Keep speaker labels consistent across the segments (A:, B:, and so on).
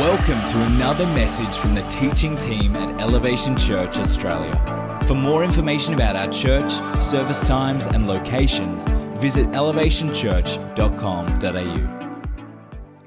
A: Welcome to another message from the teaching team at Elevation Church Australia. For more information about our church, service times, and locations, visit elevationchurch.com.au.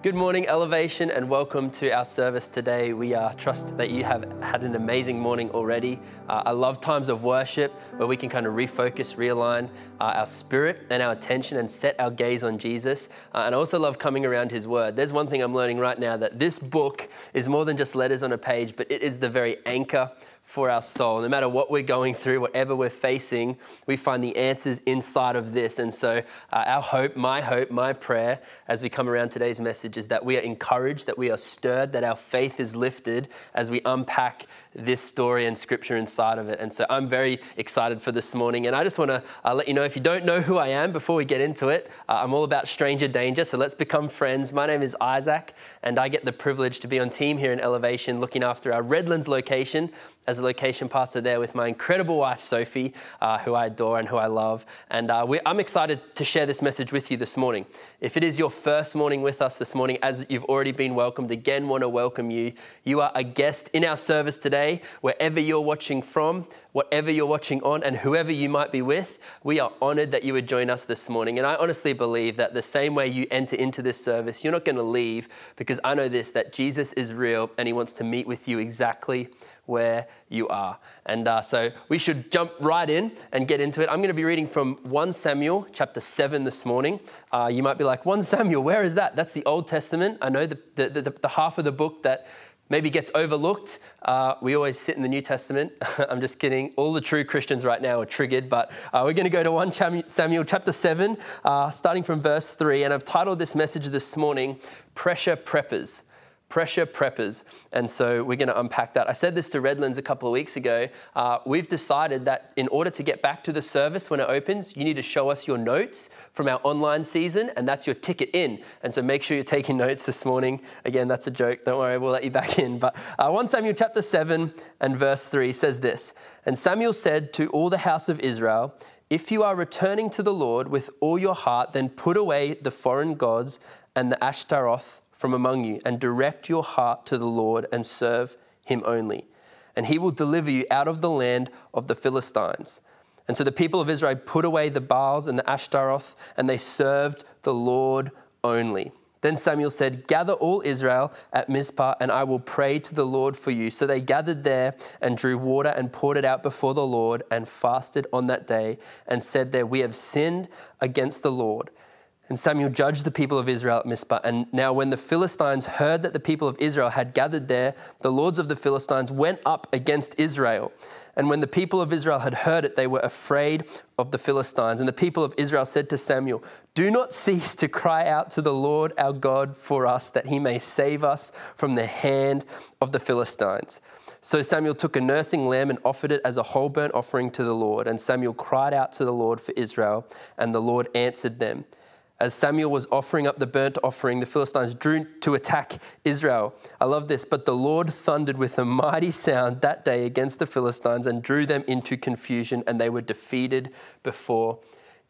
B: Good morning, Elevation, and welcome to our service today. We uh, trust that you have had an amazing morning already. Uh, I love times of worship where we can kind of refocus, realign uh, our spirit and our attention and set our gaze on Jesus. Uh, and I also love coming around His Word. There's one thing I'm learning right now that this book is more than just letters on a page, but it is the very anchor for our soul. No matter what we're going through, whatever we're facing, we find the answers inside of this. And so, uh, our hope, my hope, my prayer as we come around today's message is that we are encouraged, that we are stirred, that our faith is lifted as we unpack this story and scripture inside of it. And so, I'm very excited for this morning. And I just want to uh, let you know if you don't know who I am before we get into it, uh, I'm all about stranger danger. So, let's become friends. My name is Isaac, and I get the privilege to be on team here in Elevation looking after our Redlands location as a location pastor there with my incredible wife, Sophie, uh, who I adore and who I love. And uh, I'm excited to share this message with you this morning. If it is your first morning with us this morning, as you've already been welcomed, again, want to welcome you. You are a guest in our service today, wherever you're watching from, whatever you're watching on, and whoever you might be with. We are honored that you would join us this morning. And I honestly believe that the same way you enter into this service, you're not going to leave because I know this that Jesus is real and he wants to meet with you exactly where you are. And uh, so we should jump right in and get into it. I'm going to be reading from 1 Samuel chapter 7 this morning. Uh, you might be like, 1 Samuel, where is that? That's the Old Testament. I know the, the, the, the half of the book that maybe gets overlooked. Uh, we always sit in the New Testament. I'm just kidding. All the true Christians right now are triggered, but uh, we're going to go to 1 Samuel chapter 7, uh, starting from verse 3. And I've titled this message this morning, Pressure Preppers pressure preppers. And so we're going to unpack that. I said this to Redlands a couple of weeks ago. Uh, we've decided that in order to get back to the service when it opens, you need to show us your notes from our online season, and that's your ticket in. And so make sure you're taking notes this morning. Again, that's a joke. Don't worry, we'll let you back in. But uh, 1 Samuel chapter 7 and verse 3 says this And Samuel said to all the house of Israel, if you are returning to the Lord with all your heart, then put away the foreign gods and the Ashtaroth from among you and direct your heart to the Lord and serve him only. And he will deliver you out of the land of the Philistines. And so the people of Israel put away the Baals and the Ashtaroth, and they served the Lord only. Then Samuel said, Gather all Israel at Mizpah, and I will pray to the Lord for you. So they gathered there and drew water and poured it out before the Lord and fasted on that day and said there, We have sinned against the Lord. And Samuel judged the people of Israel at Mizpah. And now, when the Philistines heard that the people of Israel had gathered there, the lords of the Philistines went up against Israel. And when the people of Israel had heard it, they were afraid of the Philistines. And the people of Israel said to Samuel, Do not cease to cry out to the Lord our God for us, that he may save us from the hand of the Philistines. So Samuel took a nursing lamb and offered it as a whole burnt offering to the Lord. And Samuel cried out to the Lord for Israel, and the Lord answered them. As Samuel was offering up the burnt offering, the Philistines drew to attack Israel. I love this. But the Lord thundered with a mighty sound that day against the Philistines and drew them into confusion, and they were defeated before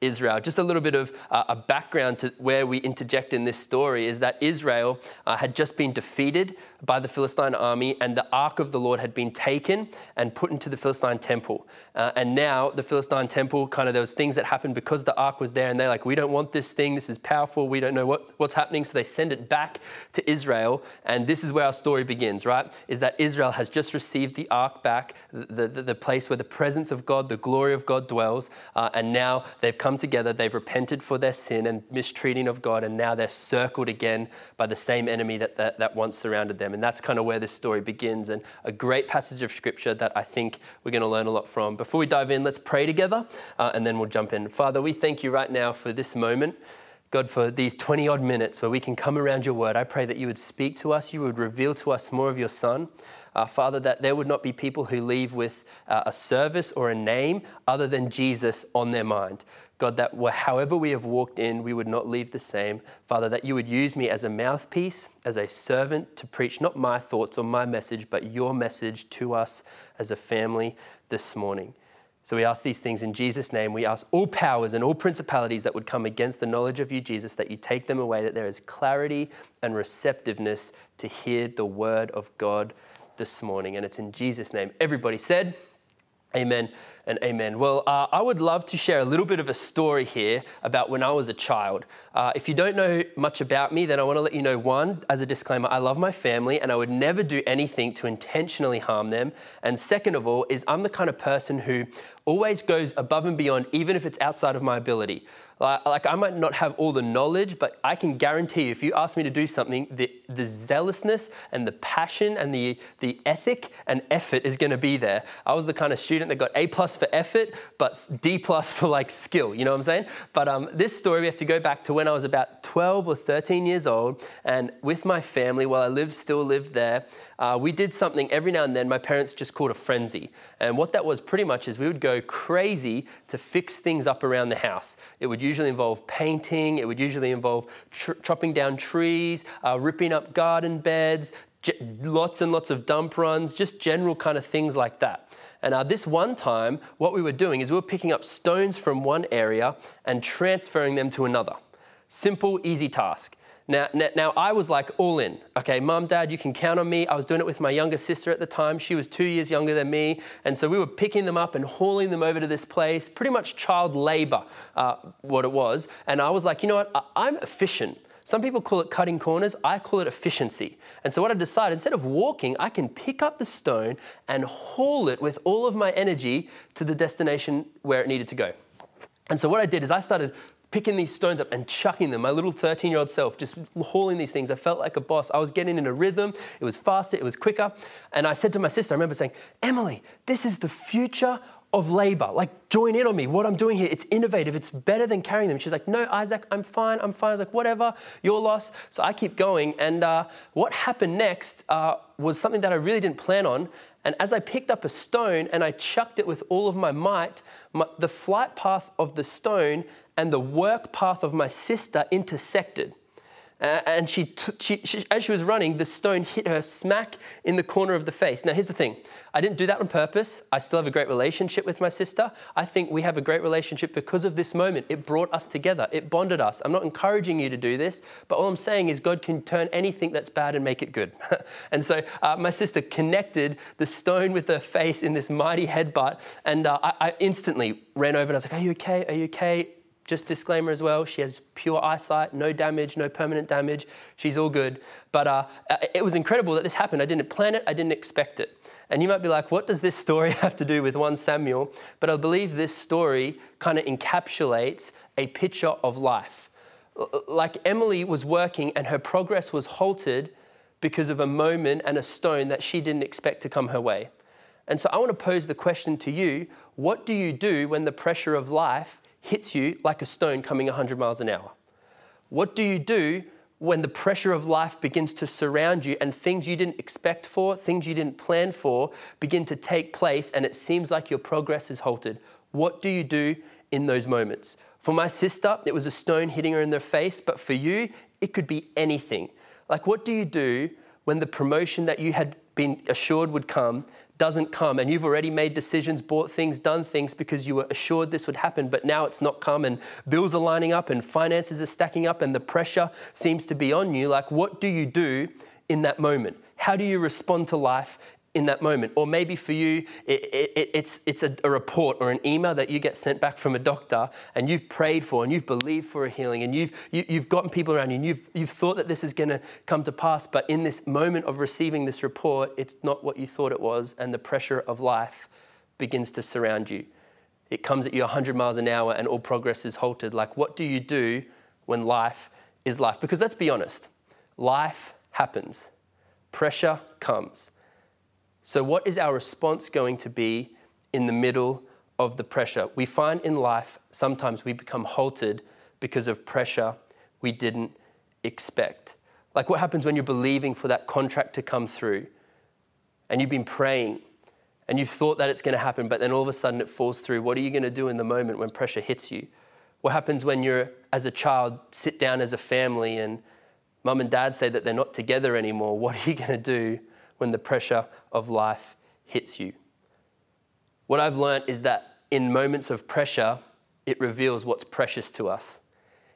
B: Israel. Just a little bit of uh, a background to where we interject in this story is that Israel uh, had just been defeated by the Philistine army, and the ark of the Lord had been taken and put into the Philistine temple. Uh, and now the Philistine temple, kind of those things that happened because the ark was there, and they're like, we don't want this thing. This is powerful. We don't know what, what's happening. So they send it back to Israel, and this is where our story begins. Right? Is that Israel has just received the ark back, the, the, the place where the presence of God, the glory of God dwells, uh, and now they've come together, they've repented for their sin and mistreating of God, and now they're circled again by the same enemy that, that, that once surrounded them. And that's kind of where this story begins, and a great passage of scripture that I think we're going to learn a lot from. Before we dive in, let's pray together, uh, and then we'll jump in. Father, we thank you right now for this moment. God, for these 20 odd minutes where we can come around your word, I pray that you would speak to us, you would reveal to us more of your son. Uh, Father, that there would not be people who leave with uh, a service or a name other than Jesus on their mind. God, that however we have walked in, we would not leave the same. Father, that you would use me as a mouthpiece, as a servant to preach not my thoughts or my message, but your message to us as a family this morning. So we ask these things in Jesus' name. We ask all powers and all principalities that would come against the knowledge of you, Jesus, that you take them away, that there is clarity and receptiveness to hear the word of God this morning. And it's in Jesus' name. Everybody said, Amen and amen. Well, uh, I would love to share a little bit of a story here about when I was a child. Uh, if you don't know much about me, then I want to let you know one, as a disclaimer, I love my family and I would never do anything to intentionally harm them. And second of all, is I'm the kind of person who always goes above and beyond, even if it's outside of my ability. Like, I might not have all the knowledge, but I can guarantee you, if you ask me to do something, the, the zealousness and the passion and the, the ethic and effort is going to be there. I was the kind of student that got A plus for effort, but D plus for like skill. You know what I'm saying? But um, this story, we have to go back to when I was about 12 or 13 years old, and with my family, while I lived, still lived there, uh, we did something every now and then my parents just called a frenzy. And what that was pretty much is we would go crazy to fix things up around the house. It would usually involve painting, it would usually involve chopping down trees, uh, ripping up garden beds, lots and lots of dump runs, just general kind of things like that. And uh, this one time, what we were doing is we were picking up stones from one area and transferring them to another. Simple, easy task. Now, now, I was like all in. Okay, mom, dad, you can count on me. I was doing it with my younger sister at the time. She was two years younger than me. And so we were picking them up and hauling them over to this place, pretty much child labor, uh, what it was. And I was like, you know what? I'm efficient. Some people call it cutting corners. I call it efficiency. And so what I decided, instead of walking, I can pick up the stone and haul it with all of my energy to the destination where it needed to go. And so what I did is I started picking these stones up and chucking them. My little 13 year old self just hauling these things. I felt like a boss. I was getting in a rhythm. It was faster, it was quicker. And I said to my sister, I remember saying, Emily, this is the future of labor. Like, join in on me. What I'm doing here, it's innovative. It's better than carrying them. She's like, no, Isaac, I'm fine. I'm fine. I was like, whatever, your loss. So I keep going. And uh, what happened next uh, was something that I really didn't plan on. And as I picked up a stone and I chucked it with all of my might, my, the flight path of the stone and the work path of my sister intersected. Uh, and she, she, she, as she was running, the stone hit her smack in the corner of the face. Now, here's the thing I didn't do that on purpose. I still have a great relationship with my sister. I think we have a great relationship because of this moment. It brought us together, it bonded us. I'm not encouraging you to do this, but all I'm saying is God can turn anything that's bad and make it good. and so uh, my sister connected the stone with her face in this mighty headbutt, and uh, I, I instantly ran over and I was like, Are you okay? Are you okay? Just disclaimer as well, she has pure eyesight, no damage, no permanent damage. She's all good. But uh, it was incredible that this happened. I didn't plan it, I didn't expect it. And you might be like, what does this story have to do with 1 Samuel? But I believe this story kind of encapsulates a picture of life. Like Emily was working and her progress was halted because of a moment and a stone that she didn't expect to come her way. And so I want to pose the question to you what do you do when the pressure of life hits you like a stone coming 100 miles an hour? What do you do when the pressure of life begins to surround you and things you didn't expect for, things you didn't plan for, begin to take place and it seems like your progress is halted? What do you do in those moments? For my sister, it was a stone hitting her in the face, but for you, it could be anything. Like, what do you do when the promotion that you had been assured would come doesn't come. And you've already made decisions, bought things, done things because you were assured this would happen, but now it's not come. And bills are lining up and finances are stacking up and the pressure seems to be on you, like what do you do in that moment? How do you respond to life in that moment. Or maybe for you, it, it, it's, it's a, a, report or an email that you get sent back from a doctor and you've prayed for and you've believed for a healing and you've, you, have you have gotten people around you and you've, you've thought that this is going to come to pass. But in this moment of receiving this report, it's not what you thought it was, and the pressure of life begins to surround you. It comes at you 100 miles an hour and all progress is halted. Like, what do you do when life is life? Because let's be honest, life happens, pressure comes. So, what is our response going to be in the middle of the pressure? We find in life sometimes we become halted because of pressure we didn't expect. Like what happens when you're believing for that contract to come through and you've been praying and you've thought that it's going to happen, but then all of a sudden it falls through. What are you going to do in the moment when pressure hits you? What happens when you're, as a child, sit down as a family and mum and dad say that they're not together anymore? What are you going to do when the pressure of life hits you. What I've learned is that in moments of pressure, it reveals what's precious to us.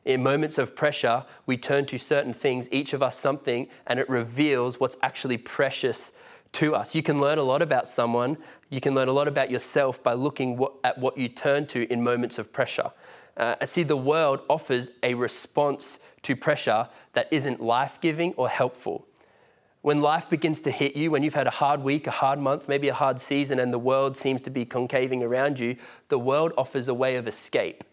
B: In moments of pressure, we turn to certain things, each of us something, and it reveals what's actually precious to us. You can learn a lot about someone, you can learn a lot about yourself by looking at what you turn to in moments of pressure. Uh, see the world offers a response to pressure that isn't life giving or helpful. When life begins to hit you, when you've had a hard week, a hard month, maybe a hard season, and the world seems to be concaving around you, the world offers a way of escape.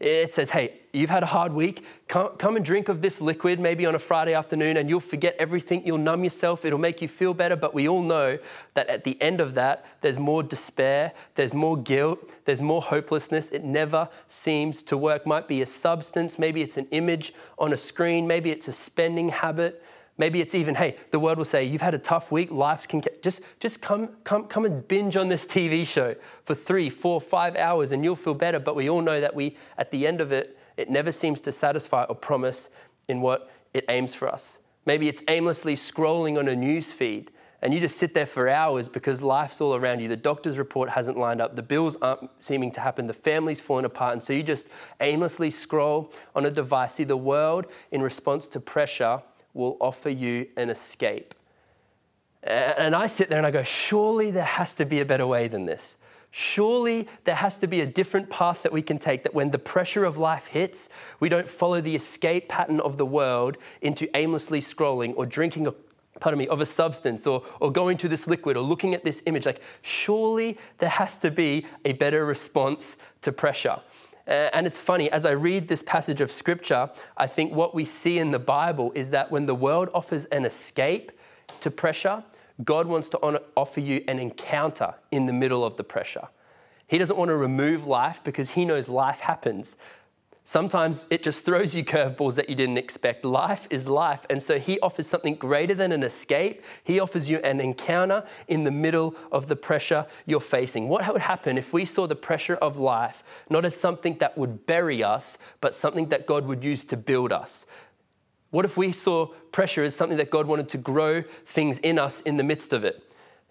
B: It says, hey, you've had a hard week. Come, come, and drink of this liquid maybe on a Friday afternoon, and you'll forget everything. You'll numb yourself. It'll make you feel better. But we all know that at the end of that, there's more despair, there's more guilt, there's more hopelessness. It never seems to work. Might be a substance, maybe it's an image on a screen, maybe it's a spending habit. Maybe it's even, hey, the world will say, you've had a tough week, life's can just just come, come, come and binge on this TV show for three, four, five hours and you'll feel better. But we all know that we, at the end of it, it never seems to satisfy or promise in what it aims for us. Maybe it's aimlessly scrolling on a news feed and you just sit there for hours because life's all around you. The doctor's report hasn't lined up, the bills aren't seeming to happen, the family's falling apart, and so you just aimlessly scroll on a device. See, the world in response to pressure will offer you an escape. And I sit there and I go, surely there has to be a better way than this. Surely there has to be a different path that we can take, that when the pressure of life hits, we don't follow the escape pattern of the world into aimlessly scrolling or drinking a pardon me, of a substance or, or going to this liquid or looking at this image. Like, surely there has to be a better response to pressure. Uh, and it's funny, as I read this passage of scripture, I think what we see in the Bible is that when the world offers an escape to pressure, God wants to offer you an encounter in the middle of the pressure. He doesn't want to remove life because he knows life happens. Sometimes it just throws you curveballs that you didn't expect. Life is life. And so he offers something greater than an escape. He offers you an encounter in the middle of the pressure you're facing. What would happen if we saw the pressure of life not as something that would bury us, but something that God would use to build us? What if we saw pressure as something that God wanted to grow things in us in the midst of it?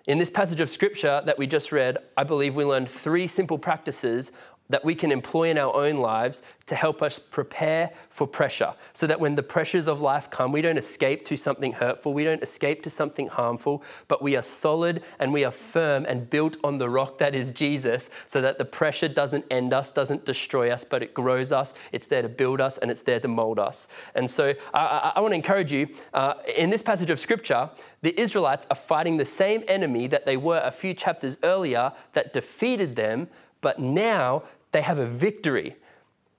B: In this passage of scripture that we just read, I believe we learned three simple practices that we can employ in our own lives to help us prepare for pressure so that when the pressures of life come, we don't escape to something hurtful, we don't escape to something harmful, but we are solid and we are firm and built on the rock that is Jesus so that the pressure doesn't end us, doesn't destroy us, but it grows us. It's there to build us and it's there to mold us. And so I, I, I want to encourage you uh, in this passage of scripture, the Israelites are fighting the same enemy that they were a few chapters earlier that defeated them, but now they have a victory.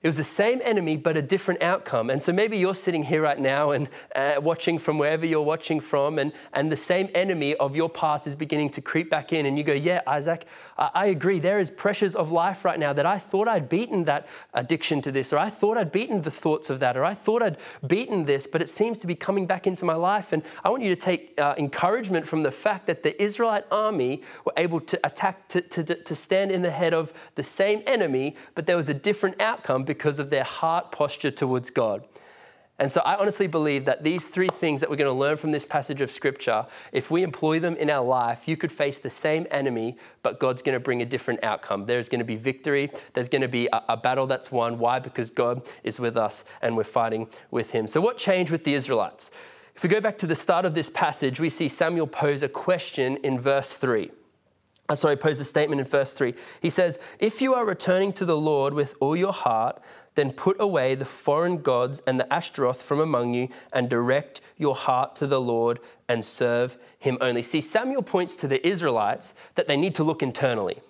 B: It was the same enemy, but a different outcome. And so maybe you're sitting here right now and uh, watching from wherever you're watching from, and, and the same enemy of your past is beginning to creep back in. And you go, Yeah, Isaac, I, I agree. There is pressures of life right now that I thought I'd beaten that addiction to this, or I thought I'd beaten the thoughts of that, or I thought I'd beaten this, but it seems to be coming back into my life. And I want you to take uh, encouragement from the fact that the Israelite army were able to attack, to, to, to stand in the head of the same enemy, but there was a different outcome because of their heart posture towards God. And so I honestly believe that these three things that we're going to learn from this passage of scripture, if we employ them in our life, you could face the same enemy, but God's going to bring a different outcome. There's going to be victory. There's going to be a, a battle that's won. Why? Because God is with us and we're fighting with Him. So, what changed with the Israelites? If we go back to the start of this passage, we see Samuel pose a question in verse 3. Uh, sorry, pose a statement in verse 3. He says, If you are returning to the Lord with all your heart, then put away the foreign gods and the Ashtaroth from among you and direct your heart to the Lord and serve him only. See, Samuel points to the Israelites that they need to look internally.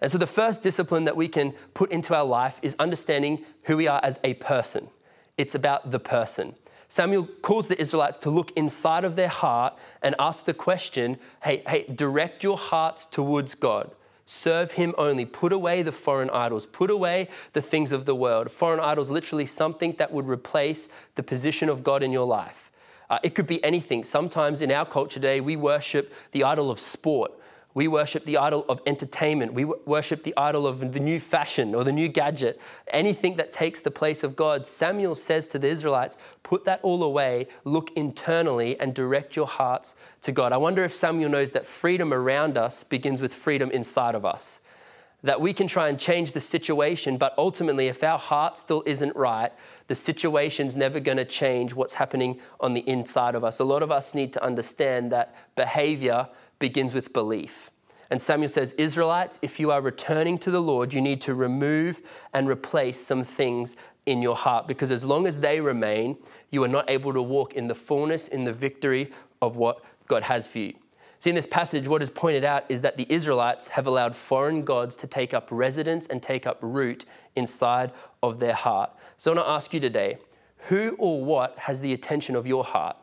B: And so the first discipline that we can put into our life is understanding who we are as a person. It's about the person. Samuel calls the Israelites to look inside of their heart and ask the question hey, hey, direct your hearts towards God. Serve him only. Put away the foreign idols. Put away the things of the world. Foreign idols, literally something that would replace the position of God in your life. Uh, it could be anything. Sometimes in our culture today, we worship the idol of sport. We worship the idol of entertainment. We worship the idol of the new fashion or the new gadget, anything that takes the place of God. Samuel says to the Israelites, put that all away, look internally, and direct your hearts to God. I wonder if Samuel knows that freedom around us begins with freedom inside of us. that we can try and change the situation, but ultimately, if our heart still isn't right, the situation's never to change what's happening on the inside of us. A lot of us need to understand that behavior begins with belief. And Samuel says, Israelites, if you are returning to the Lord, you need to remove and replace some things in your heart because as long as they remain, you are not able to walk in the fullness, in the victory of what God has for you. See, in this passage, what is pointed out is that the Israelites have allowed foreign gods to take up residence and take up root inside of their heart. So I want to ask you today who or what has the attention of your heart?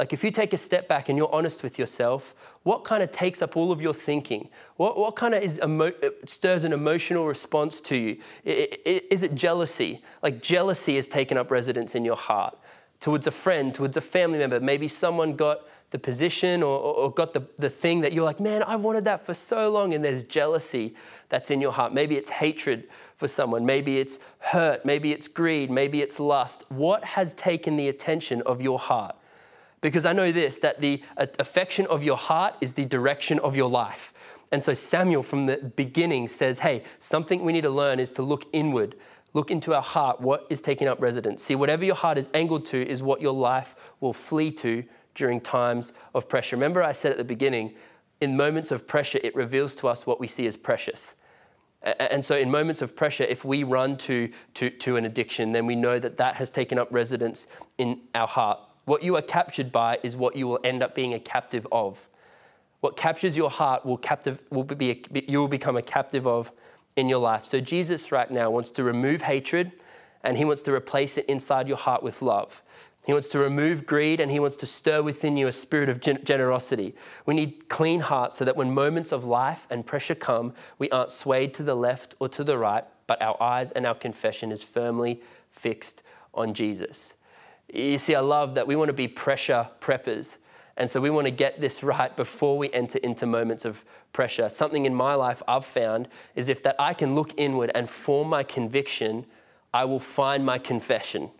B: Like, if you take a step back and you're honest with yourself, what kind of takes up all of your thinking? What, what kind of is emo- stirs an emotional response to you? Is it jealousy? Like, jealousy has taken up residence in your heart towards a friend, towards a family member. Maybe someone got the position or, or, got the, the thing that you're like, man, I wanted that for so long. And there's jealousy that's in your heart. Maybe it's hatred for someone. Maybe it's hurt. Maybe it's greed. Maybe it's lust. What has taken the attention of your heart? Because I know this that the uh, affection of your heart is the direction of your life. And so Samuel from the beginning says, hey, something we need to learn is to look inward, look into our heart, what is taking up residence. See, whatever your heart is angled to is what your life will flee to during times of pressure. Remember, I said at the beginning, in moments of pressure, it reveals to us what we see as precious. And so, in moments of pressure, if we run to, to, to an addiction, then we know that that has taken up residence in our heart. What you are captured by is what you will end up being a captive of. What captures your heart will, captive, will be a, you will become a captive of in your life. So, Jesus right now wants to remove hatred and he wants to replace it inside your heart with love. He wants to remove greed and he wants to stir within you a spirit of generosity. We need clean hearts so that when moments of life and pressure come, we aren't swayed to the left or to the right, but our eyes and our confession is firmly fixed on Jesus. You see, I love that we want to be pressure preppers. And so we want to get this right before we enter into moments of pressure. Something in my life I've found is if that I can look inward and form my conviction, I will find my confession.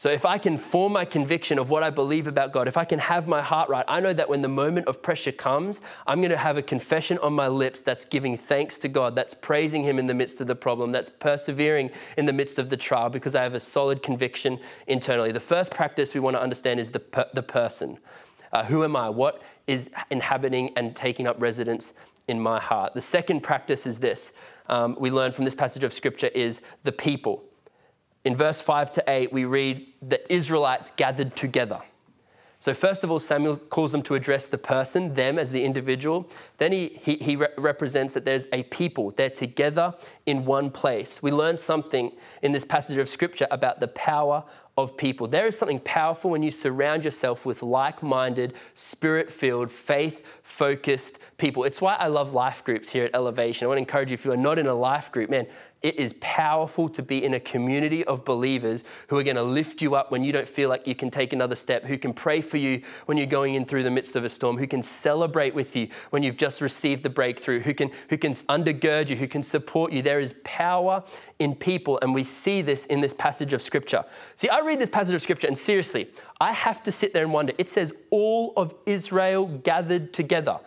B: So if I can form my conviction of what I believe about God, if I can have my heart right, I know that when the moment of pressure comes, I'm going to have a confession on my lips that's giving thanks to God, that's praising Him in the midst of the problem, that's persevering in the midst of the trial because I have a solid conviction internally. The first practice we want to understand is the, per- the person. Uh, who am I? What is inhabiting and taking up residence in my heart? The second practice is this um, we learn from this passage of Scripture is the people in verse 5 to 8, we read the Israelites gathered together. So, first of all, Samuel calls them to address the person, them as the individual. Then he, he, he re- represents that there's a people. They're together in one place. We learn something in this passage of scripture about the power of people. There is something powerful when you surround yourself with like minded, spirit filled, faith focused people. It's why I love life groups here at Elevation. I want to encourage you if you are not in a life group, man, it is powerful to be in a community of believers who are going to lift you up when you don't feel like you can take another step, who can pray for you when you're going in through the midst of a storm, who can celebrate with you when you've just received the breakthrough, who can, who can undergird you, who can support you. There is power in people, and we see this in this passage of Scripture. See, I read this passage of Scripture, and seriously, I have to sit there and wonder. It says, All of Israel gathered together.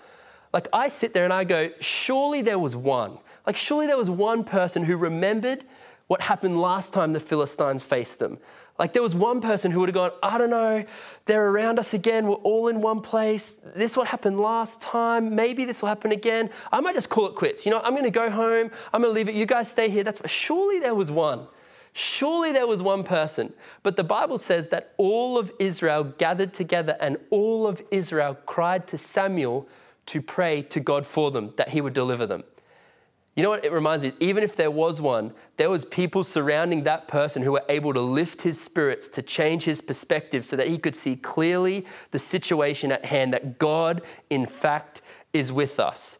B: Like, I sit there and I go, Surely there was one. Like, surely there was one person who remembered what happened last time the Philistines faced them. Like, there was one person who would have gone, I don't know, they're around us again, we're all in one place. This what happened last time, maybe this will happen again. I might just call it quits. You know, I'm gonna go home, I'm gonna leave it, you guys stay here. That's surely there was one. Surely there was one person. But the Bible says that all of Israel gathered together and all of Israel cried to Samuel to pray to God for them, that he would deliver them. You know what it reminds me? Even if there was one, there was people surrounding that person who were able to lift his spirits, to change his perspective so that he could see clearly the situation at hand, that God, in fact, is with us.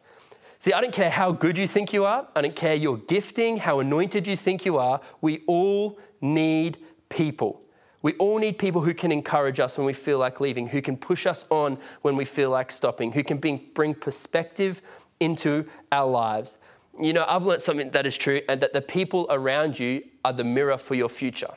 B: See, I don't care how good you think you are. I don't care your gifting, how anointed you think you are. We all need people. We all need people who can encourage us when we feel like leaving, who can push us on when we feel like stopping, who can bring perspective into our lives. You know, I've learned something that is true, and that the people around you are the mirror for your future.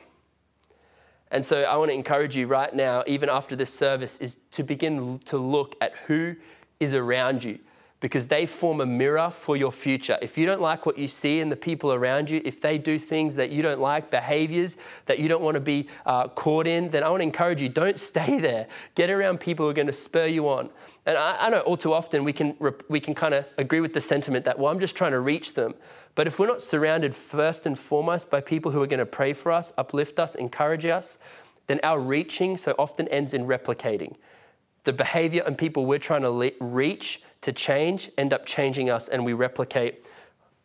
B: And so I want to encourage you right now, even after this service, is to begin to look at who is around you. Because they form a mirror for your future. If you don't like what you see in the people around you, if they do things that you don't like, behaviors that you don't want to be uh, caught in, then I want to encourage you don't stay there. Get around people who are going to spur you on. And I, I know all too often we can, we can kind of agree with the sentiment that, well, I'm just trying to reach them. But if we're not surrounded first and foremost by people who are going to pray for us, uplift us, encourage us, then our reaching so often ends in replicating. The behavior and people we're trying to le- reach to change end up changing us and we replicate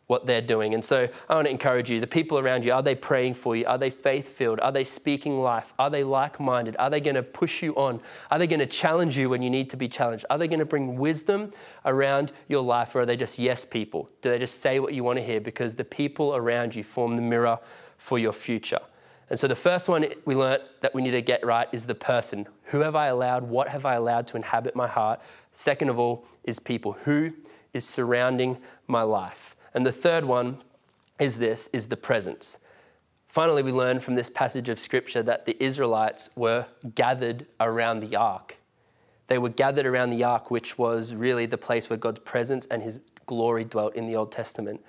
B: what they're doing. And so I want to encourage you the people around you, are they praying for you? Are they faith filled? Are they speaking life? Are they like minded? Are they going to push you on? Are they going to challenge you when you need to be challenged? Are they going to bring wisdom around your life or are they just yes people? Do they just say what you want to hear? Because the people around you form the mirror for your future. And so the first one we learnt that we need to get right is the person. Who have I allowed? What have I allowed to inhabit my heart? Second of all is people. Who is surrounding my life? And the third one is this is the presence. Finally, we learn from this passage of scripture that the Israelites were gathered around the ark. They were gathered around the ark, which was really the place where God's presence and his glory dwelt in the Old Testament.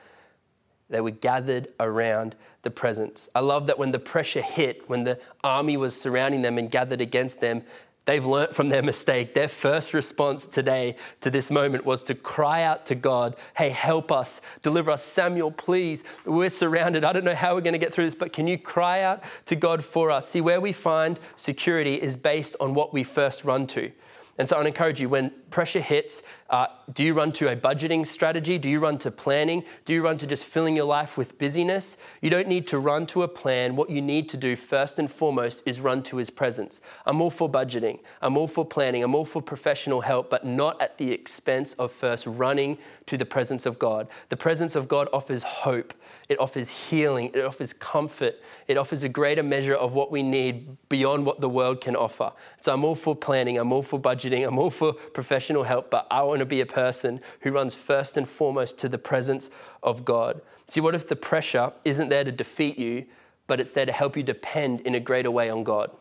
B: They were gathered around the presence. I love that when the pressure hit, when the army was surrounding them and gathered against them, they've learnt from their mistake. Their first response today to this moment was to cry out to God, Hey, help us, deliver us. Samuel, please, we're surrounded. I don't know how we're going to get through this, but can you cry out to God for us? See, where we find security is based on what we first run to. And so I encourage you when pressure hits, uh, do you run to a budgeting strategy? Do you run to planning? Do you run to just filling your life with busyness? You don't need to run to a plan. What you need to do first and foremost is run to his presence. I'm all for budgeting. I'm all for planning. I'm all for professional help, but not at the expense of first running to the presence of God. The presence of God offers hope. It offers healing. It offers comfort. It offers a greater measure of what we need beyond what the world can offer. So I'm all for planning. I'm all for budgeting. I'm all for professional help, but I want to be a person who runs first and foremost to the presence of God. See, what if the pressure isn't there to defeat you, but it's there to help you depend in a greater way on God?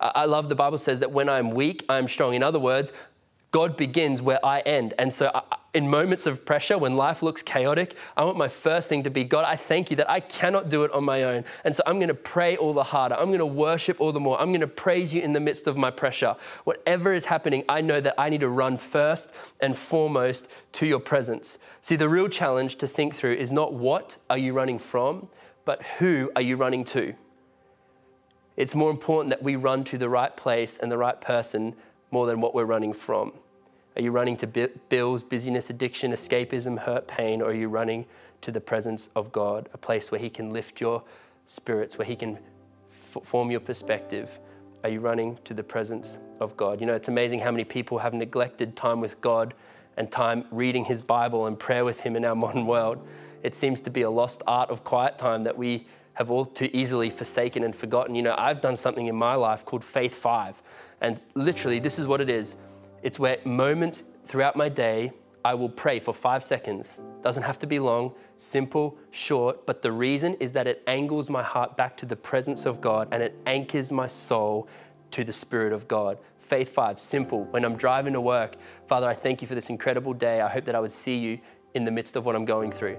B: I love the Bible says that when I'm weak, I'm strong. In other words, God begins where I end. And so, in moments of pressure, when life looks chaotic, I want my first thing to be God, I thank you that I cannot do it on my own. And so, I'm going to pray all the harder. I'm going to worship all the more. I'm going to praise you in the midst of my pressure. Whatever is happening, I know that I need to run first and foremost to your presence. See, the real challenge to think through is not what are you running from, but who are you running to? It's more important that we run to the right place and the right person more than what we're running from. Are you running to bills, busyness, addiction, escapism, hurt, pain, or are you running to the presence of God, a place where He can lift your spirits, where He can f- form your perspective? Are you running to the presence of God? You know, it's amazing how many people have neglected time with God and time reading His Bible and prayer with Him in our modern world. It seems to be a lost art of quiet time that we have all too easily forsaken and forgotten. You know, I've done something in my life called Faith Five. And literally, this is what it is it's where moments throughout my day, I will pray for five seconds. Doesn't have to be long, simple, short, but the reason is that it angles my heart back to the presence of God and it anchors my soul to the Spirit of God. Faith five, simple. When I'm driving to work, Father, I thank you for this incredible day. I hope that I would see you in the midst of what I'm going through.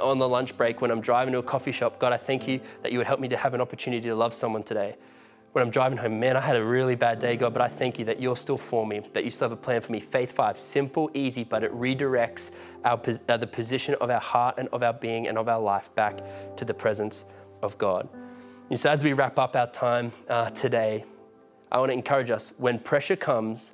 B: On the lunch break, when I'm driving to a coffee shop, God, I thank you that you would help me to have an opportunity to love someone today when I'm driving home, man, I had a really bad day, God, but I thank you that you're still for me, that you still have a plan for me. Faith five, simple, easy, but it redirects our, uh, the position of our heart and of our being and of our life back to the presence of God. And so, as we wrap up our time uh, today, I want to encourage us when pressure comes,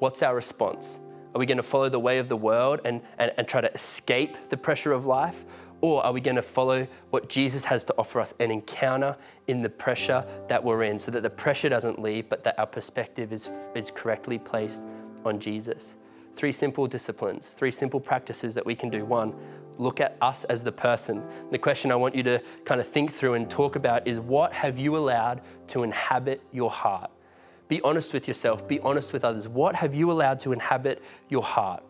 B: what's our response? Are we going to follow the way of the world and, and, and try to escape the pressure of life? Or are we going to follow what Jesus has to offer us an encounter in the pressure that we're in so that the pressure doesn't leave, but that our perspective is, is correctly placed on Jesus? Three simple disciplines, three simple practices that we can do. One, look at us as the person. The question I want you to kind of think through and talk about is what have you allowed to inhabit your heart? Be honest with yourself, be honest with others. What have you allowed to inhabit your heart?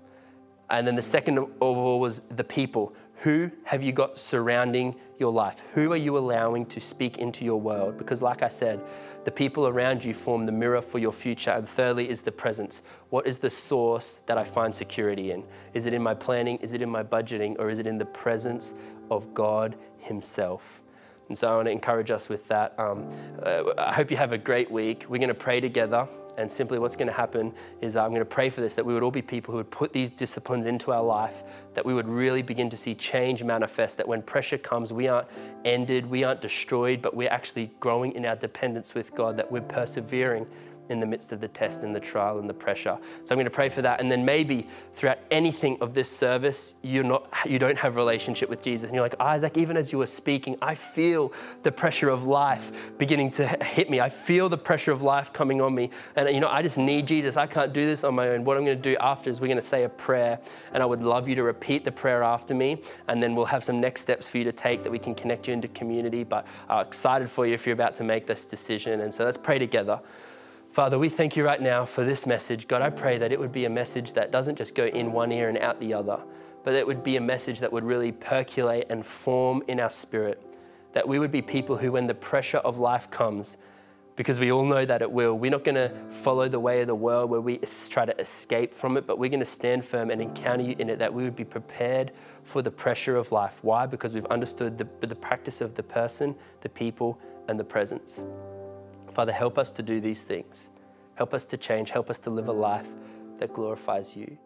B: And then the second of all was the people Who have you got surrounding your life? Who are you allowing to speak into your world? Because, like I said, the people around you form the mirror for your future. And thirdly, is the presence. What is the source that I find security in? Is it in my planning? Is it in my budgeting? Or is it in the presence of God Himself? And so I want to encourage us with that. Um, uh, I hope you have a great week. We're going to pray together. And simply, what's going to happen is uh, I'm going to pray for this that we would all be people who would put these disciplines into our life, that we would really begin to see change manifest, that when pressure comes, we aren't ended, we aren't destroyed, but we're actually growing in our dependence with God, that we're persevering in the midst of the test and the trial and the pressure. So I'm going to pray for that. And then maybe throughout anything of this service, you're not, you don't have a relationship with Jesus. And you're like, Isaac, even as you were speaking, I feel the pressure of life beginning to hit me. I feel the pressure of life coming on me. And, you know, I just need Jesus. I can't do this on my own. What I'm going to do after is we're going to say a prayer. And I would love you to repeat the prayer after me. And then we'll have some next steps for you to take that we can connect you into community. But uh, excited for you if you're about to make this decision. And so let's pray together. Father, we thank you right now for this message. God, I pray that it would be a message that doesn't just go in one ear and out the other, but it would be a message that would really percolate and form in our spirit. That we would be people who, when the pressure of life comes, because we all know that it will, we're not going to follow the way of the world where we try to escape from it, but we're going to stand firm and encounter you in it, that we would be prepared for the pressure of life. Why? Because we've understood the, the practice of the person, the people, and the presence. Father, help us to do these things. Help us to change. Help us to live a life that glorifies you.